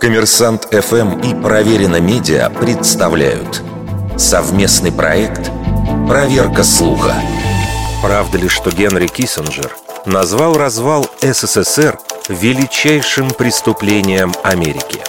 Коммерсант ФМ и Проверено Медиа представляют совместный проект «Проверка слуха». Правда ли, что Генри Киссинджер назвал развал СССР величайшим преступлением Америки?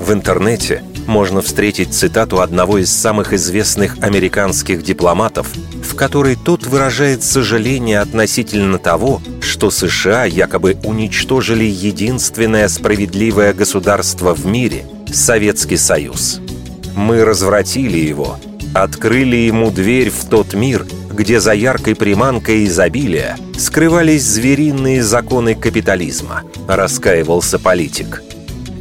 В интернете можно встретить цитату одного из самых известных американских дипломатов, в которой тот выражает сожаление относительно того, что США якобы уничтожили единственное справедливое государство в мире – Советский Союз. Мы развратили его, открыли ему дверь в тот мир, где за яркой приманкой изобилия скрывались звериные законы капитализма, раскаивался политик –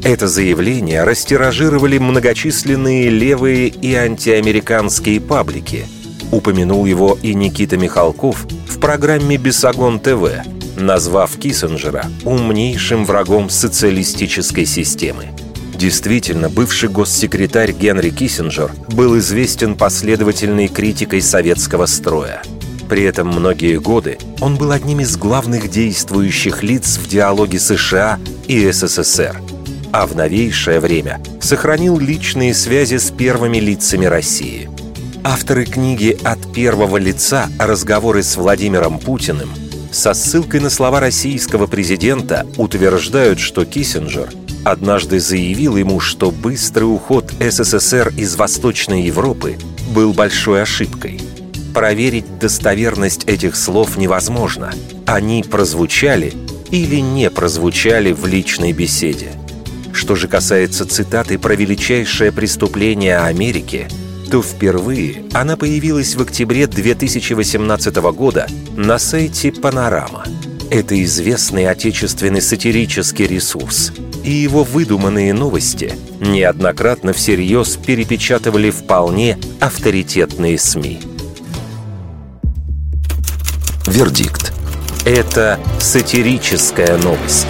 это заявление растиражировали многочисленные левые и антиамериканские паблики. Упомянул его и Никита Михалков в программе «Бесогон ТВ», назвав Киссинджера умнейшим врагом социалистической системы. Действительно, бывший госсекретарь Генри Киссинджер был известен последовательной критикой советского строя. При этом многие годы он был одним из главных действующих лиц в диалоге США и СССР – а в новейшее время сохранил личные связи с первыми лицами России. Авторы книги «От первого лица. Разговоры с Владимиром Путиным» со ссылкой на слова российского президента утверждают, что Киссинджер однажды заявил ему, что быстрый уход СССР из Восточной Европы был большой ошибкой. Проверить достоверность этих слов невозможно. Они прозвучали или не прозвучали в личной беседе. Что же касается цитаты про величайшее преступление Америки, то впервые она появилась в октябре 2018 года на сайте «Панорама». Это известный отечественный сатирический ресурс, и его выдуманные новости неоднократно всерьез перепечатывали вполне авторитетные СМИ. Вердикт. Это сатирическая новость.